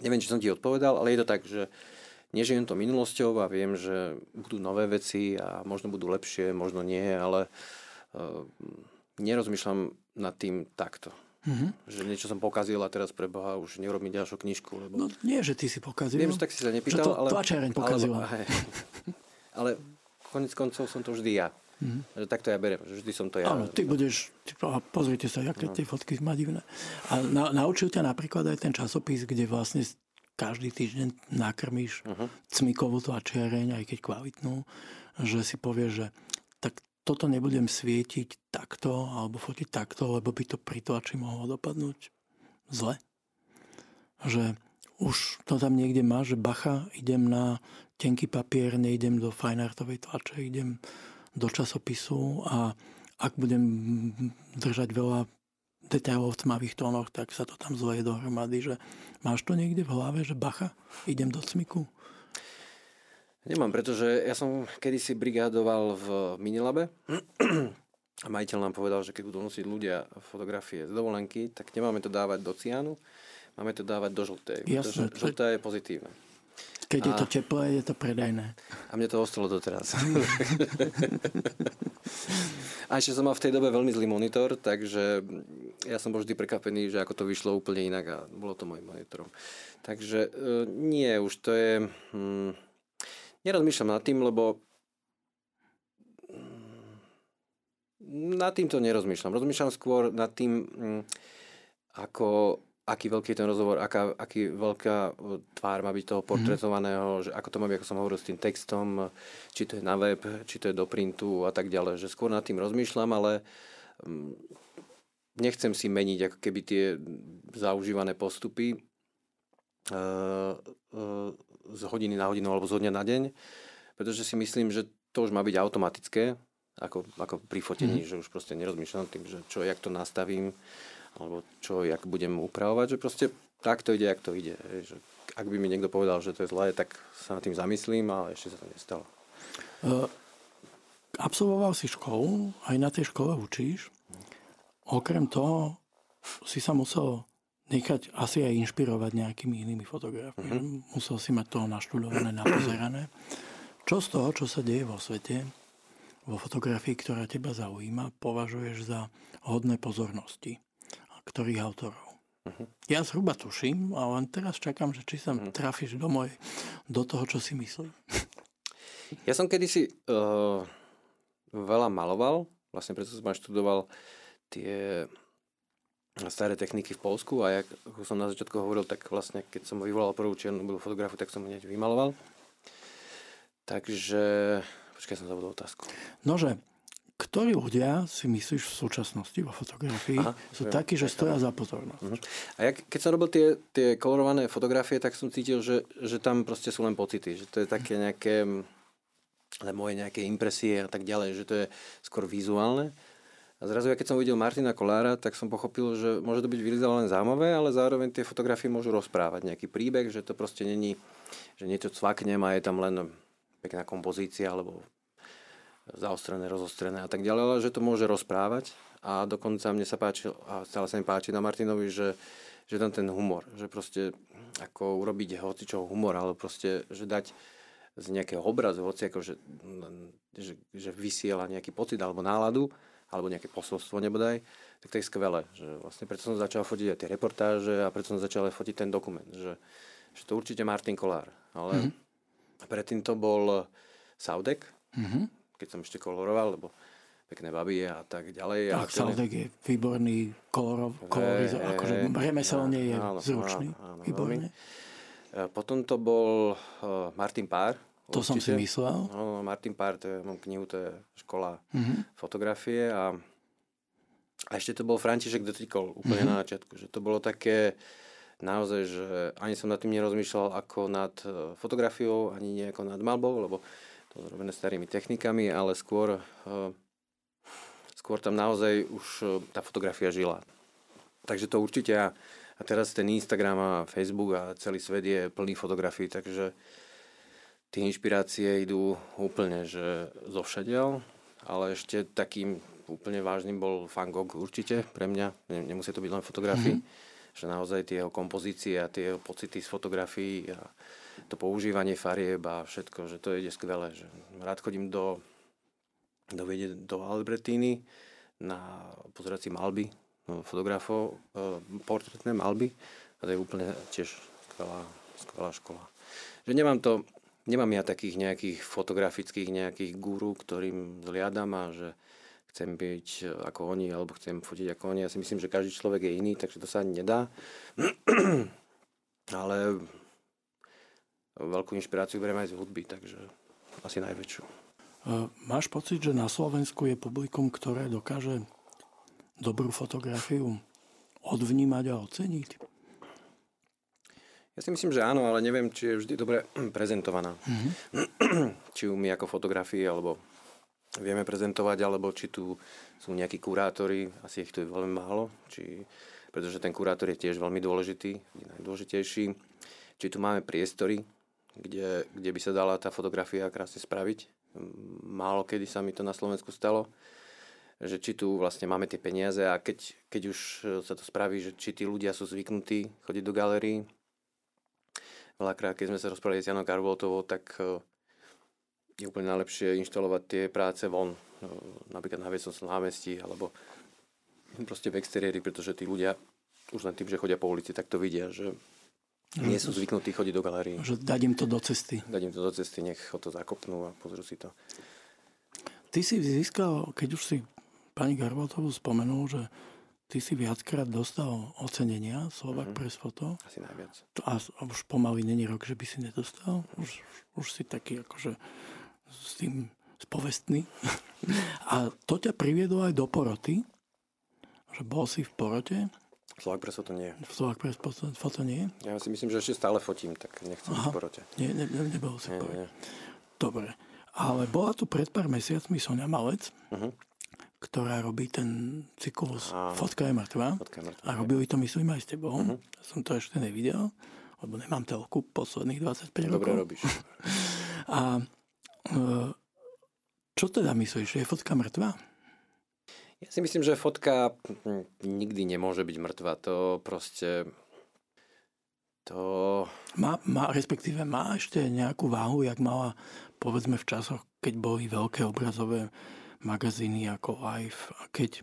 Speaker 2: neviem, či som ti odpovedal, ale je to tak, že nežijem to minulosťou a viem, že budú nové veci a možno budú lepšie, možno nie, ale uh, nerozmýšľam nad tým takto. Mm-hmm. Že niečo som pokazil a teraz pre Boha už neurobím ďalšiu knižku. Lebo...
Speaker 1: No nie, že ty si pokazil.
Speaker 2: Viem, že tak si sa nepýtal,
Speaker 1: že to
Speaker 2: ale...
Speaker 1: tlačareň pokazila.
Speaker 2: Ale, ale konec koncov som to vždy ja. Mm-hmm. Že takto ja beriem, že vždy som to ja.
Speaker 1: Áno, ty budeš, ty, pozrite sa, aké no. tie fotky má divné. A na, naučil ťa napríklad aj ten časopis, kde vlastne každý týždeň nakrmíš uh-huh. cmikovú tlačiareň, aj keď kvalitnú, že si povieš, že tak toto nebudem svietiť takto alebo fotiť takto, lebo by to pri tlači mohlo dopadnúť zle. Že už to tam niekde má, že bacha, idem na tenký papier, nejdem do fajnartovej tlače, idem do časopisu a ak budem držať veľa detailov v tmavých tónoch, tak sa to tam zleje dohromady, že máš to niekde v hlave, že bacha, idem do cmiku.
Speaker 2: Nemám, pretože ja som kedysi brigádoval v Minilabe a majiteľ nám povedal, že keď budú nosiť ľudia fotografie z dovolenky, tak nemáme to dávať do cianu, máme to dávať do žltej, Jasne, žltá je pozitívna.
Speaker 1: Keď a... je to teplé, je to predajné.
Speaker 2: A mne to ostalo doteraz. a ešte som mal v tej dobe veľmi zlý monitor, takže ja som bol vždy prekapený, že ako to vyšlo úplne inak a bolo to môjim monitorom. Takže e, nie, už to je... Hm, nerozmýšľam nad tým, lebo mm, nad tým to nerozmýšľam. Rozmýšľam skôr nad tým, mm, ako, aký veľký je ten rozhovor, aká, aký veľká e, tvár má byť toho mhm. portretovaného, mm. že ako to má byť, ako som hovoril s tým textom, či to je na web, či to je do printu a tak ďalej. Že skôr nad tým rozmýšľam, ale mm, nechcem si meniť ako keby tie zaužívané postupy. Uh, uh, z hodiny na hodinu alebo z dňa na deň, pretože si myslím, že to už má byť automatické, ako, ako pri fotení, mm. že už proste nerozmýšľam tým, že čo, jak to nastavím, alebo čo, jak budem upravovať, že proste tak to ide, jak to ide. Že ak by mi niekto povedal, že to je zlé, tak sa nad tým zamyslím, ale ešte sa to nestalo. Uh,
Speaker 1: absolvoval si školu, aj na tej škole učíš. Okrem toho si sa musel nechať asi aj inšpirovať nejakými inými fotografiami. Mm-hmm. Musel si mať toho naštudované, napozerané. Čo z toho, čo sa deje vo svete, vo fotografii, ktorá teba zaujíma, považuješ za hodné pozornosti? Ktorých autorov? Uh-huh. Ja zhruba tuším, ale len teraz čakám, že či sa uh-huh. trafíš do, moj, do toho, čo si myslím.
Speaker 2: Ja som kedysi uh, veľa maloval, vlastne preto som aj študoval tie staré techniky v Polsku a jak, ako som na začiatku hovoril, tak vlastne keď som vyvolal prvú čiernu fotografu, tak som hneď vymaloval. Takže, počkaj, som zabudol otázku.
Speaker 1: Nože, ktorí ľudia si myslíš v súčasnosti vo fotografii Aha, sú viem, takí, že stoja za pozornosť? Uh-huh.
Speaker 2: A ja, keď som robil tie, tie kolorované fotografie, tak som cítil, že, že tam proste sú len pocity, že to je také nejaké ale moje nejaké impresie a tak ďalej, že to je skôr vizuálne. A zrazu, ja keď som uvidel Martina Kolára, tak som pochopil, že môže to byť vizuálne zaujímavé, ale zároveň tie fotografie môžu rozprávať nejaký príbeh, že to proste není, že niečo cvaknem a je tam len pekná kompozícia alebo zaostrené, rozostrené a tak ďalej, ale že to môže rozprávať a dokonca mne sa páči, a stále sa mi páči na Martinovi, že, že tam ten humor, že proste ako urobiť hocičo humor, ale proste, že dať z nejakého obrazu, hoci ako, že, že, že vysiela nejaký pocit alebo náladu, alebo nejaké posolstvo nebodaj, tak to je skvelé. Že vlastne preto som začal fotiť aj tie reportáže a preto som začal aj fotiť ten dokument. Že, že to určite Martin Kolár. Ale mm-hmm. predtým to bol Saudek, mm-hmm. Keď som ešte koloroval, lebo pekné baby a tak ďalej.
Speaker 1: Tak, Saudek je výborný kolorov, kolorizo, hey, akože remeselne je áno, zručný. Áno, áno, výborný.
Speaker 2: Potom to bol uh, Martin Pár,
Speaker 1: to Určite. som si myslel.
Speaker 2: No, Martin Pár, to je, mám knihu, to je škola mm-hmm. fotografie a, a ešte to bol František Dotrikol úplne mm-hmm. na začiatku, že to bolo také naozaj, že ani som nad tým nerozmýšľal ako nad e, fotografiou, ani nie ako nad malbou, lebo to zrobené starými technikami, ale skôr, uh, skôr tam naozaj už tá fotografia žila. Takže to určite a, a teraz ten Instagram a Facebook a celý svet je plný fotografií, takže tie inšpirácie idú úplne, že zo všadiaľ, ale ešte takým úplne vážnym bol Van Gogh určite pre mňa, nemusí to byť len fotografii, mm-hmm. Že naozaj tie jeho kompozície a tie jeho pocity z fotografií a to používanie farieb a všetko, že to je skvelé. Že rád chodím do, do, do Albertiny na pozerať si malby no, fotografov, e, portrétne malby a to je úplne tiež skvelá, skvelá škola. Že nemám to, nemám ja takých nejakých fotografických nejakých guru, ktorým zliadam a že chcem byť ako oni, alebo chcem fotiť ako oni. Ja si myslím, že každý človek je iný, takže to sa ani nedá. Ale veľkú inšpiráciu beriem aj z hudby, takže asi najväčšiu. E,
Speaker 1: máš pocit, že na Slovensku je publikum, ktoré dokáže dobrú fotografiu odvnímať a oceniť?
Speaker 2: Ja si myslím, že áno, ale neviem, či je vždy dobre prezentovaná. Mm-hmm. či my ako fotografii, alebo vieme prezentovať, alebo či tu sú nejakí kurátori, asi ich tu je veľmi málo, či, pretože ten kurátor je tiež veľmi dôležitý, najdôležitejší. Či tu máme priestory, kde, kde by sa dala tá fotografia krásne spraviť. Málo kedy sa mi to na Slovensku stalo, že či tu vlastne máme tie peniaze a keď, keď už sa to spraví, že či tí ľudia sú zvyknutí chodiť do galérií. Veľakrát, keď sme sa rozprávali s Janou Karvoltovou, tak je úplne najlepšie inštalovať tie práce von, e, napríklad na Viesonskom námestí, alebo proste v exteriéri, pretože tí ľudia už len tým, že chodia po ulici, tak to vidia, že nie sú zvyknutí chodiť do galérii.
Speaker 1: Že dať im to do cesty.
Speaker 2: Dať im to do cesty, nech ho to zakopnú a pozrú si to.
Speaker 1: Ty si získal, keď už si pani Garbatovú spomenul, že ty si viackrát dostal ocenenia Slovak mm-hmm. Press Photo.
Speaker 2: Asi najviac.
Speaker 1: A, a už pomaly není rok, že by si nedostal. Už, už si taký akože s tým spovestný. a to ťa priviedlo aj do poroty, že bol si v porote
Speaker 2: Slovak Press to nie.
Speaker 1: Slovak Press foto nie?
Speaker 2: Ja si myslím, že ešte stále fotím, tak nechcem Aha. v porote.
Speaker 1: Nie, ne, ne, nebol si nie, nie. Dobre. Ale bola tu pred pár mesiacmi Sonia Malec, uh-huh. ktorá robí ten cyklus Áno. Fotka je mŕtva. Fotka je mŕtva. A robili to, myslím, aj s tebou. Uh-huh. Som to ešte nevidel, lebo nemám telku posledných 25 Dobre rokov.
Speaker 2: Dobre robíš.
Speaker 1: A čo teda myslíš, že je fotka mŕtva?
Speaker 2: Ja si myslím, že fotka hm, nikdy nemôže byť mŕtva. To proste... To...
Speaker 1: Má, má, respektíve má ešte nejakú váhu, jak mala povedzme v časoch, keď boli veľké obrazové magazíny ako Life a keď,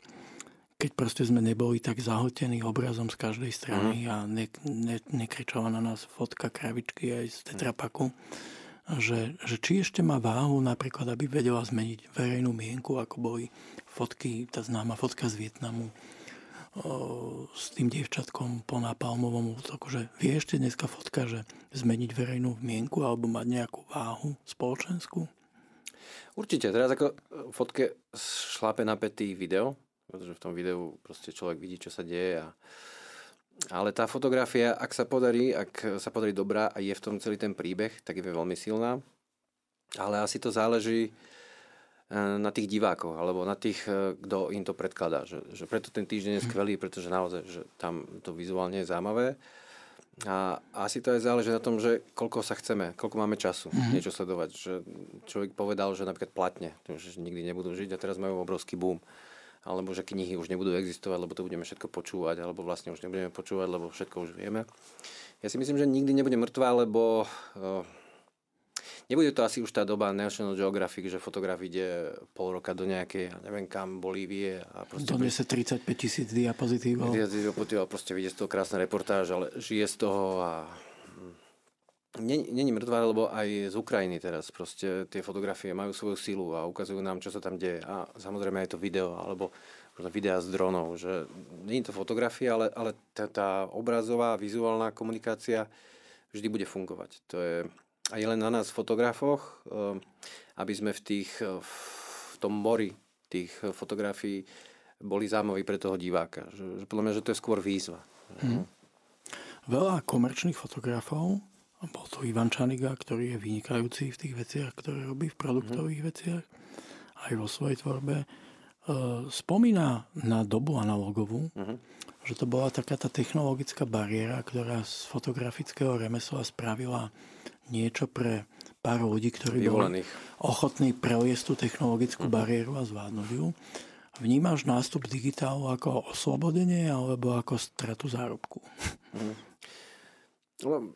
Speaker 1: keď proste sme neboli tak zahotení obrazom z každej strany mm. a ne, ne, nekričala na nás fotka kravičky aj z tetrapaku. Že, že či ešte má váhu napríklad, aby vedela zmeniť verejnú mienku, ako boli fotky, tá známa fotka z Vietnamu o, s tým dievčatkom po nápalmovom útoku, že vie ešte dneska fotka, že zmeniť verejnú mienku alebo mať nejakú váhu spoločenskú?
Speaker 2: Určite, teraz ako fotke šlápe napätý video, pretože v tom videu proste človek vidí, čo sa deje a ale tá fotografia, ak sa podarí, ak sa podarí dobrá a je v tom celý ten príbeh, tak je veľmi silná. Ale asi to záleží na tých divákoch alebo na tých, e, kto im to predkladá. Že, že preto ten týždeň je mhm. skvelý, pretože naozaj, že tam to vizuálne je zaujímavé. A asi to aj záleží na tom, že koľko sa chceme, koľko máme času mm-hmm. niečo sledovať. Že človek povedal, že napríklad platne, že nikdy nebudú žiť a teraz majú obrovský boom. Alebo že knihy už nebudú existovať, lebo to budeme všetko počúvať, alebo vlastne už nebudeme počúvať, lebo všetko už vieme. Ja si myslím, že nikdy nebude mŕtva, lebo uh, Nebude to asi už tá doba National Geographic, že fotograf ide pol roka do nejakej, ja neviem kam, Bolívie. A
Speaker 1: Donese 35 tisíc diapozitívov.
Speaker 2: Diapozitívov, proste vidie z toho krásna reportáž, ale žije z toho a Není mŕtva, lebo aj z Ukrajiny teraz proste tie fotografie majú svoju silu a ukazujú nám, čo sa tam deje. A samozrejme aj to video, alebo videa z dronov, že nie je to fotografia, ale, ale tá, tá obrazová, vizuálna komunikácia vždy bude fungovať. To je, a je len na nás fotografoch, eh, aby sme v, tých, eh, v tom mori tých fotografií boli zaujímaví pre toho diváka. Že, že podľa mňa, že to je skôr výzva. Hmm.
Speaker 1: Veľa komerčných fotografov, bol to Ivan Čaniga, ktorý je vynikajúci v tých veciach, ktoré robí v produktových hmm. veciach, aj vo svojej tvorbe, spomína na dobu analogovú, uh-huh. že to bola taká tá technologická bariéra, ktorá z fotografického remesla spravila niečo pre pár ľudí, ktorí boli ochotní preliesť tú technologickú uh-huh. bariéru a zvládnuť ju. Vnímaš nástup digitálu ako oslobodenie alebo ako stratu zárobku?
Speaker 2: Uh-huh.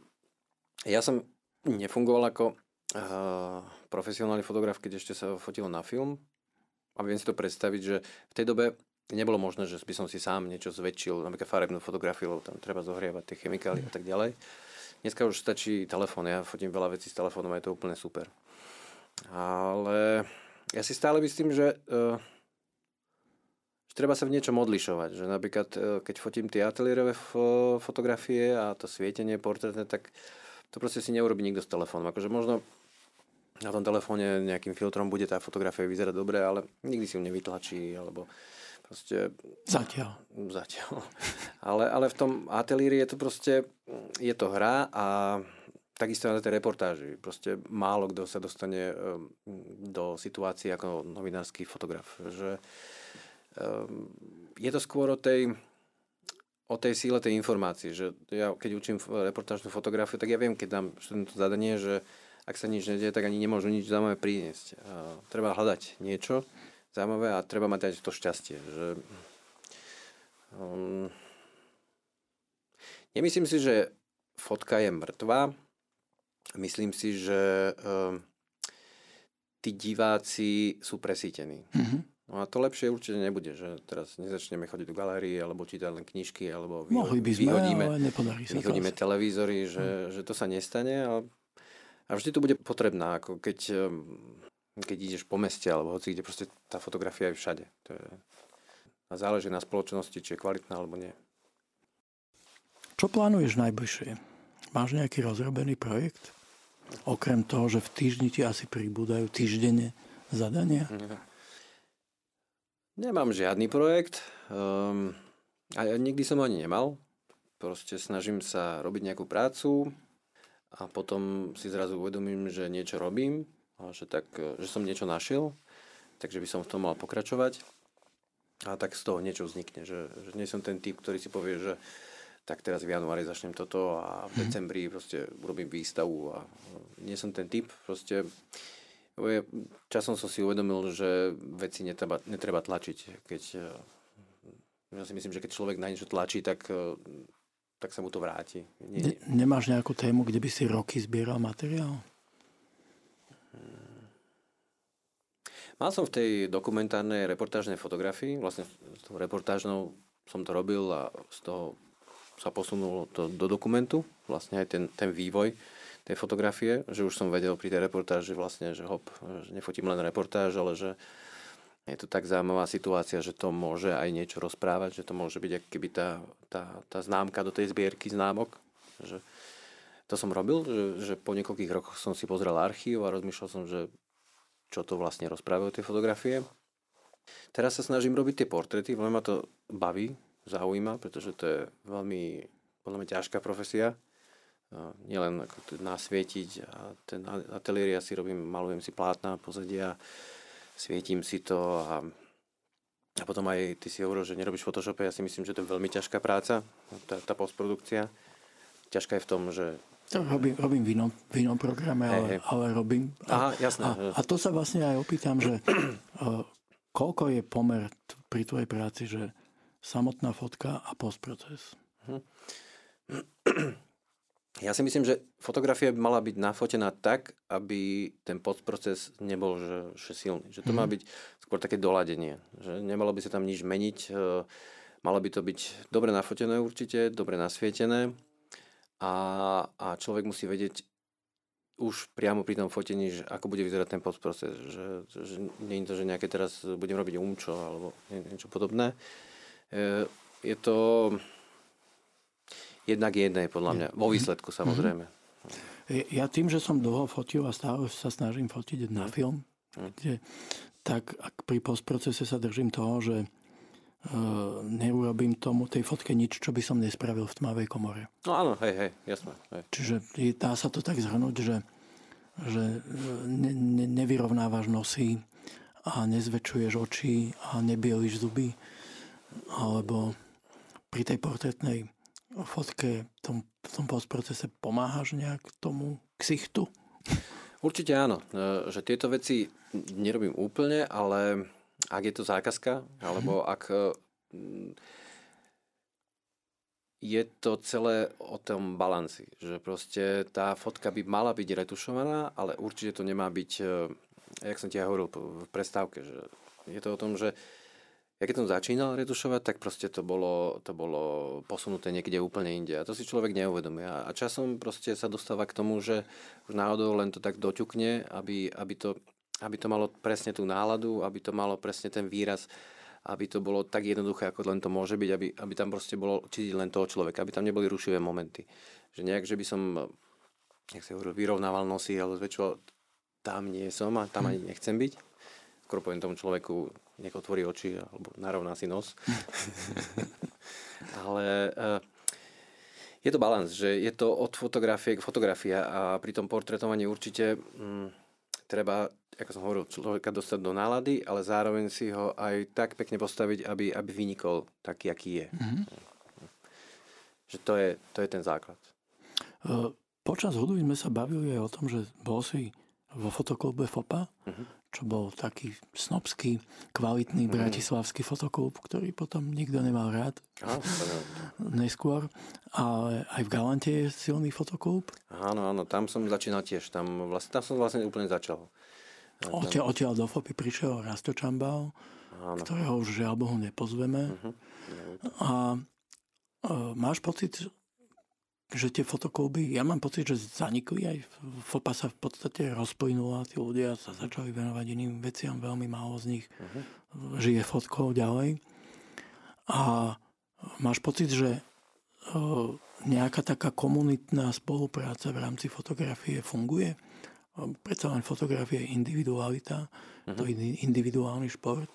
Speaker 2: Ja som nefungoval ako uh, profesionálny fotograf, keď ešte sa fotilo na film, a viem si to predstaviť, že v tej dobe nebolo možné, že by som si sám niečo zväčšil, napríklad farebnú fotografiu, tam treba zohrievať tie chemikály a tak ďalej. Dneska už stačí telefón, ja fotím veľa vecí s telefónom a je to úplne super. Ale ja si stále myslím, že, uh, že treba sa v niečom odlišovať. Že napríklad, uh, keď fotím tie ateliérové fotografie a to svietenie portrétne, tak to proste si neurobi nikto s telefónom. Akože možno na tom telefóne nejakým filtrom bude tá fotografia vyzerať dobre, ale nikdy si ju nevytlačí, alebo proste...
Speaker 1: Zatiaľ.
Speaker 2: Zatiaľ. Ale, ale v tom ateliéri je to proste, je to hra a takisto na tej reportáži. Proste málo kto sa dostane um, do situácie ako novinársky fotograf. Že, um, je to skôr o tej, o tej síle tej informácie. Že ja keď učím reportážnu fotografiu, tak ja viem, keď dám študentu zadanie, že ak sa nič nedieje, tak ani nemôžu nič zaujímavé priniesť. A treba hľadať niečo zaujímavé a treba mať aj to šťastie. Že, um, nemyslím si, že fotka je mŕtva. Myslím si, že um, tí diváci sú presítení. Mm-hmm. No a to lepšie určite nebude, že teraz nezačneme chodiť do galérie, alebo čítať len knižky, alebo
Speaker 1: Mohli by sme, vyhodíme, ale
Speaker 2: vyhodíme televízory, že, mm. že to sa nestane, ale a vždy to bude potrebná, ako keď, keď ideš po meste alebo hoci kde, proste tá fotografia je všade. To je, a záleží na spoločnosti, či je kvalitná alebo nie.
Speaker 1: Čo plánuješ najbližšie? Máš nejaký rozrobený projekt? Okrem toho, že v týždni ti asi pribúdajú týždenne zadania?
Speaker 2: Nemám žiadny projekt. Um, a nikdy som ani nemal. Proste snažím sa robiť nejakú prácu, a potom si zrazu uvedomím, že niečo robím, že, tak, že som niečo našiel, takže by som v tom mal pokračovať a tak z toho niečo vznikne, že, že nie som ten typ, ktorý si povie, že tak teraz v januári začnem toto a v mhm. decembri proste urobím výstavu a nie som ten typ, proste časom som si uvedomil, že veci netreba, netreba tlačiť, keď ja si myslím, že keď človek na niečo tlačí, tak tak sa mu to vráti.
Speaker 1: Nie, nie. Nemáš nejakú tému, kde by si roky zbieral materiál?
Speaker 2: Mal som v tej dokumentárnej reportážnej fotografii, vlastne s tou reportážnou som to robil a z toho sa posunulo to do dokumentu, vlastne aj ten, ten vývoj tej fotografie, že už som vedel pri tej reportáži vlastne, že hop, že nefotím len reportáž, ale že je to tak zaujímavá situácia, že to môže aj niečo rozprávať, že to môže byť keby tá, tá, tá známka do tej zbierky známok. Že to som robil, že, že po niekoľkých rokoch som si pozrel archív a rozmýšľal som, že čo to vlastne rozprávajú tie fotografie. Teraz sa snažím robiť tie portréty, veľmi ma to baví, zaujíma, pretože to je veľmi podľa mňa ťažká profesia. Nielen ako nasvietiť a ten ateliér ja si robím, malujem si plátna, pozadia, svietim si to a, a potom aj ty si hovoril, že nerobíš Photoshope, ja si myslím, že to je veľmi ťažká práca, tá, tá postprodukcia. Ťažká je v tom, že
Speaker 1: to robím, robím v inom, v inom programe, ale, hey, hey. ale robím.
Speaker 2: A, Aha, jasné.
Speaker 1: A, a to sa vlastne aj opýtam, že uh, koľko je pomer t- pri tvojej práci, že samotná fotka a postproces?
Speaker 2: Ja si myslím, že fotografia by mala byť nafotená tak, aby ten podproces nebol že, že silný. Že to mm. má mhm. byť skôr také doladenie. Že nemalo by sa tam nič meniť. E, malo by to byť dobre nafotené určite, dobre nasvietené a, a človek musí vedieť už priamo pri tom fotení, že ako bude vyzerať ten postproces. Že, že nie je to, že nejaké teraz budem robiť umčo alebo niečo podobné. E, je to jednak jednej, podľa mňa. Vo výsledku samozrejme.
Speaker 1: Ja tým, že som dlho fotil a stále sa snažím fotiť na film, kde, tak ak pri postprocese sa držím toho, že e, neurobím tomu tej fotke nič, čo by som nespravil v tmavej komore.
Speaker 2: No áno, hej, hej, jasné. Hej.
Speaker 1: Čiže dá sa to tak zhrnúť, že, že ne, ne, nevyrovnávaš nosy a nezväčšuješ oči a nebieliš zuby. Alebo pri tej portrétnej fotke v tom, v tom postprocese pomáhaš nejak tomu ksichtu?
Speaker 2: Určite áno, e, že tieto veci nerobím úplne, ale ak je to zákazka, alebo mm. ak e, je to celé o tom balanci, že proste tá fotka by mala byť retušovaná, ale určite to nemá byť, e, jak som ti aj hovoril v prestávke, že je to o tom, že ja keď som začínal retušovať, tak proste to bolo, to bolo posunuté niekde úplne inde. A to si človek neuvedomuje. A časom proste sa dostáva k tomu, že už náhodou len to tak doťukne, aby, aby, to, aby to malo presne tú náladu, aby to malo presne ten výraz, aby to bolo tak jednoduché, ako len to môže byť, aby, aby tam proste bolo cítiť len toho človeka, aby tam neboli rušivé momenty. Že nejak, že by som, jak sa hovoril, vyrovnával nosy, ale zväčšoval, tam nie som a tam ani nechcem byť. Skoro poviem tomu človeku, nech otvorí oči alebo narovná si nos. Ale uh, je to balans, že je to od fotografie k fotografii a pri tom portretovaní určite um, treba, ako som hovoril, človeka dostať do nálady, ale zároveň si ho aj tak pekne postaviť, aby, aby vynikol taký, aký je. Mm-hmm. Že to je, to je ten základ.
Speaker 1: Uh, počas hudby sme sa bavili aj o tom, že bol si vo fotoklube FOPA. Uh-huh čo bol taký snobský, kvalitný mm. bratislavský fotoklub, ktorý potom nikto nemal rád. Ah, Neskôr. Ale aj v Galante je silný fotoklub.
Speaker 2: Áno, áno, tam som začínal tiež. Tam, vlastne, tam som vlastne úplne začal.
Speaker 1: Odtiaľ, odtiaľ do Fopy prišiel Rasto Čambal, áno. ktorého už žiaľ Bohu nepozveme. Uh-huh. A, a máš pocit, že tie fotokluby, ja mám pocit, že zanikli aj FOPA sa v podstate rozplynula, tí ľudia sa začali venovať iným veciam, veľmi málo z nich uh-huh. žije fotkou ďalej. A máš pocit, že nejaká taká komunitná spolupráca v rámci fotografie funguje? Predsa len fotografia je individualita, uh-huh. to je individuálny šport,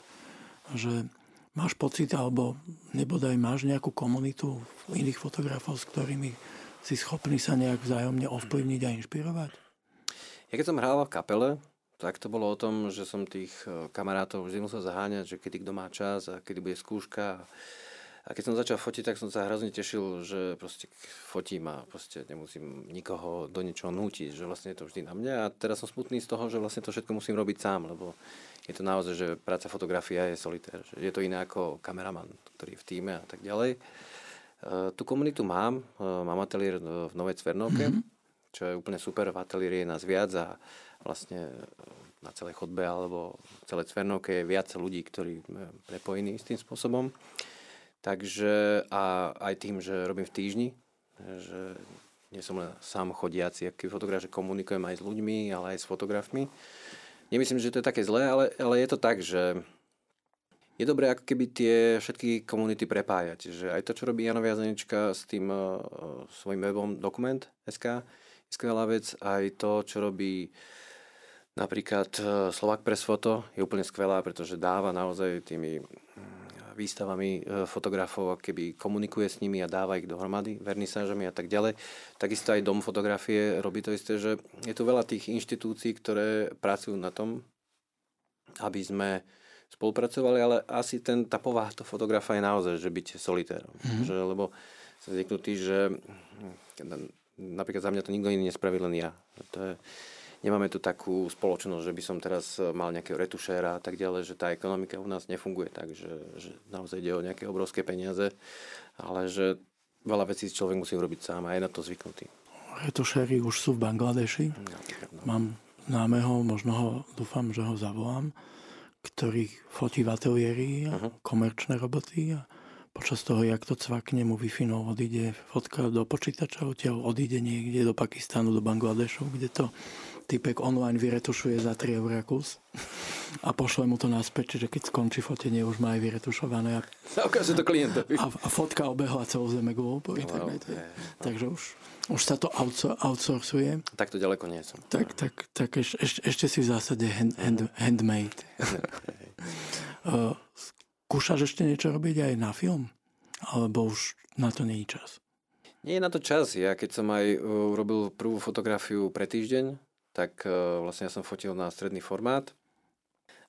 Speaker 1: že máš pocit, alebo nebodaj máš nejakú komunitu iných fotografov, s ktorými si schopný sa nejak vzájomne ovplyvniť a inšpirovať?
Speaker 2: Ja keď som hrával v kapele, tak to bolo o tom, že som tých e, kamarátov vždy musel zaháňať, že kedy kto má čas a kedy bude skúška. A keď som začal fotiť, tak som sa hrozne tešil, že proste fotím a proste nemusím nikoho do niečoho nútiť, že vlastne je to vždy na mňa. A teraz som smutný z toho, že vlastne to všetko musím robiť sám, lebo je to naozaj, že práca fotografia je solitér. Že je to iné ako kameraman, ktorý je v týme a tak ďalej. Eh, tú komunitu mám, eh, mám ateliér v Novej Cvernovke, mm-hmm. čo je úplne super, v ateliéri je nás viac a vlastne eh, na celej chodbe alebo celej Cvernovke je viac ľudí, ktorí prepojení s tým spôsobom. Takže a aj tým, že robím v týždni, že nie som len sám chodiaci aký fotograf, že komunikujem aj s ľuďmi, ale aj s fotografmi. Nemyslím, že to je také zlé, ale, ale je to tak, že je dobré ako keby tie všetky komunity prepájať. Že aj to, čo robí Jana Viazanička s tým uh, svojím webom Dokument.sk je skvelá vec. Aj to, čo robí napríklad uh, Slovak Press Foto je úplne skvelá, pretože dáva naozaj tými mm, výstavami fotografov, keby komunikuje s nimi a dáva ich dohromady, vernisážami a tak ďalej. Takisto aj Dom fotografie robí to isté, že je tu veľa tých inštitúcií, ktoré pracujú na tom, aby sme spolupracovali, ale asi ten, tá povaha toho fotografa je naozaj, že byť solitérom. Mm-hmm. Že, lebo som zvyknutý, že napríklad za mňa to nikto iný nespraví, len ja. To je, nemáme tu takú spoločnosť, že by som teraz mal nejakého retušéra a tak ďalej, že tá ekonomika u nás nefunguje tak, že, že naozaj ide o nejaké obrovské peniaze, ale že veľa vecí človek musí urobiť sám a je na to zvyknutý.
Speaker 1: Retušéry už sú v Bangladeši. No, no. Mám známeho, možno ho, dúfam, že ho zavolám ktorý fotí v ateliéri a uh-huh. komerčné roboty a počas toho, jak to cvakne, mu wi odíde fotka do počítača, odtiaľ odíde niekde do Pakistánu, do Bangladešu, kde to typek online vyretušuje za 3 eur kus a pošle mu to naspäť, čiže keď skončí fotenie, už má aj vyretušované. A,
Speaker 2: ukáže to klientovi.
Speaker 1: A, a fotka obehla celú zeme po internete. Wow, okay. Takže už, už sa to outsourcuje.
Speaker 2: Tak to ďaleko nie som.
Speaker 1: Tak, tak, tak eš, eš, ešte si v zásade hand, hand, handmade. uh, skúšaš ešte niečo robiť aj na film? Alebo už na to nie je čas?
Speaker 2: Nie je na to čas. Ja keď som aj uh, urobil prvú fotografiu pre týždeň, tak e, vlastne ja som fotil na stredný formát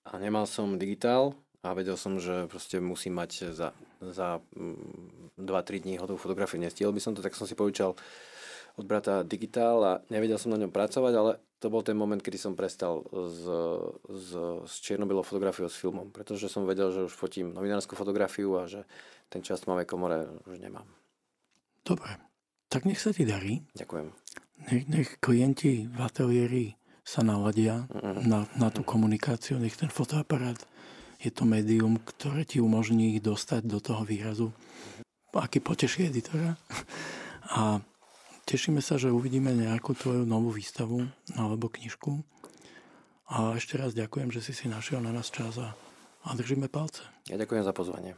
Speaker 2: a nemal som digitál a vedel som, že proste musím mať za, za 2-3 mm, dní hotovú fotografiu. Nestihol by som to, tak som si požičal od brata digitál a nevedel som na ňom pracovať, ale to bol ten moment, kedy som prestal s, s, s čierno fotografiou s filmom, pretože som vedel, že už fotím novinárskú fotografiu a že ten čas v komore už nemám.
Speaker 1: Dobre, tak nech sa ti darí.
Speaker 2: Ďakujem.
Speaker 1: Nech, nech klienti v ateliéri sa naladia mm-hmm. na, na tú komunikáciu, nech ten fotoaparát je to médium, ktoré ti umožní ich dostať do toho výrazu, aký poteší editora. A Tešíme sa, že uvidíme nejakú tvoju novú výstavu alebo knižku. A ešte raz ďakujem, že si si našiel na nás čas a, a držíme palce.
Speaker 2: Ja ďakujem za pozvanie.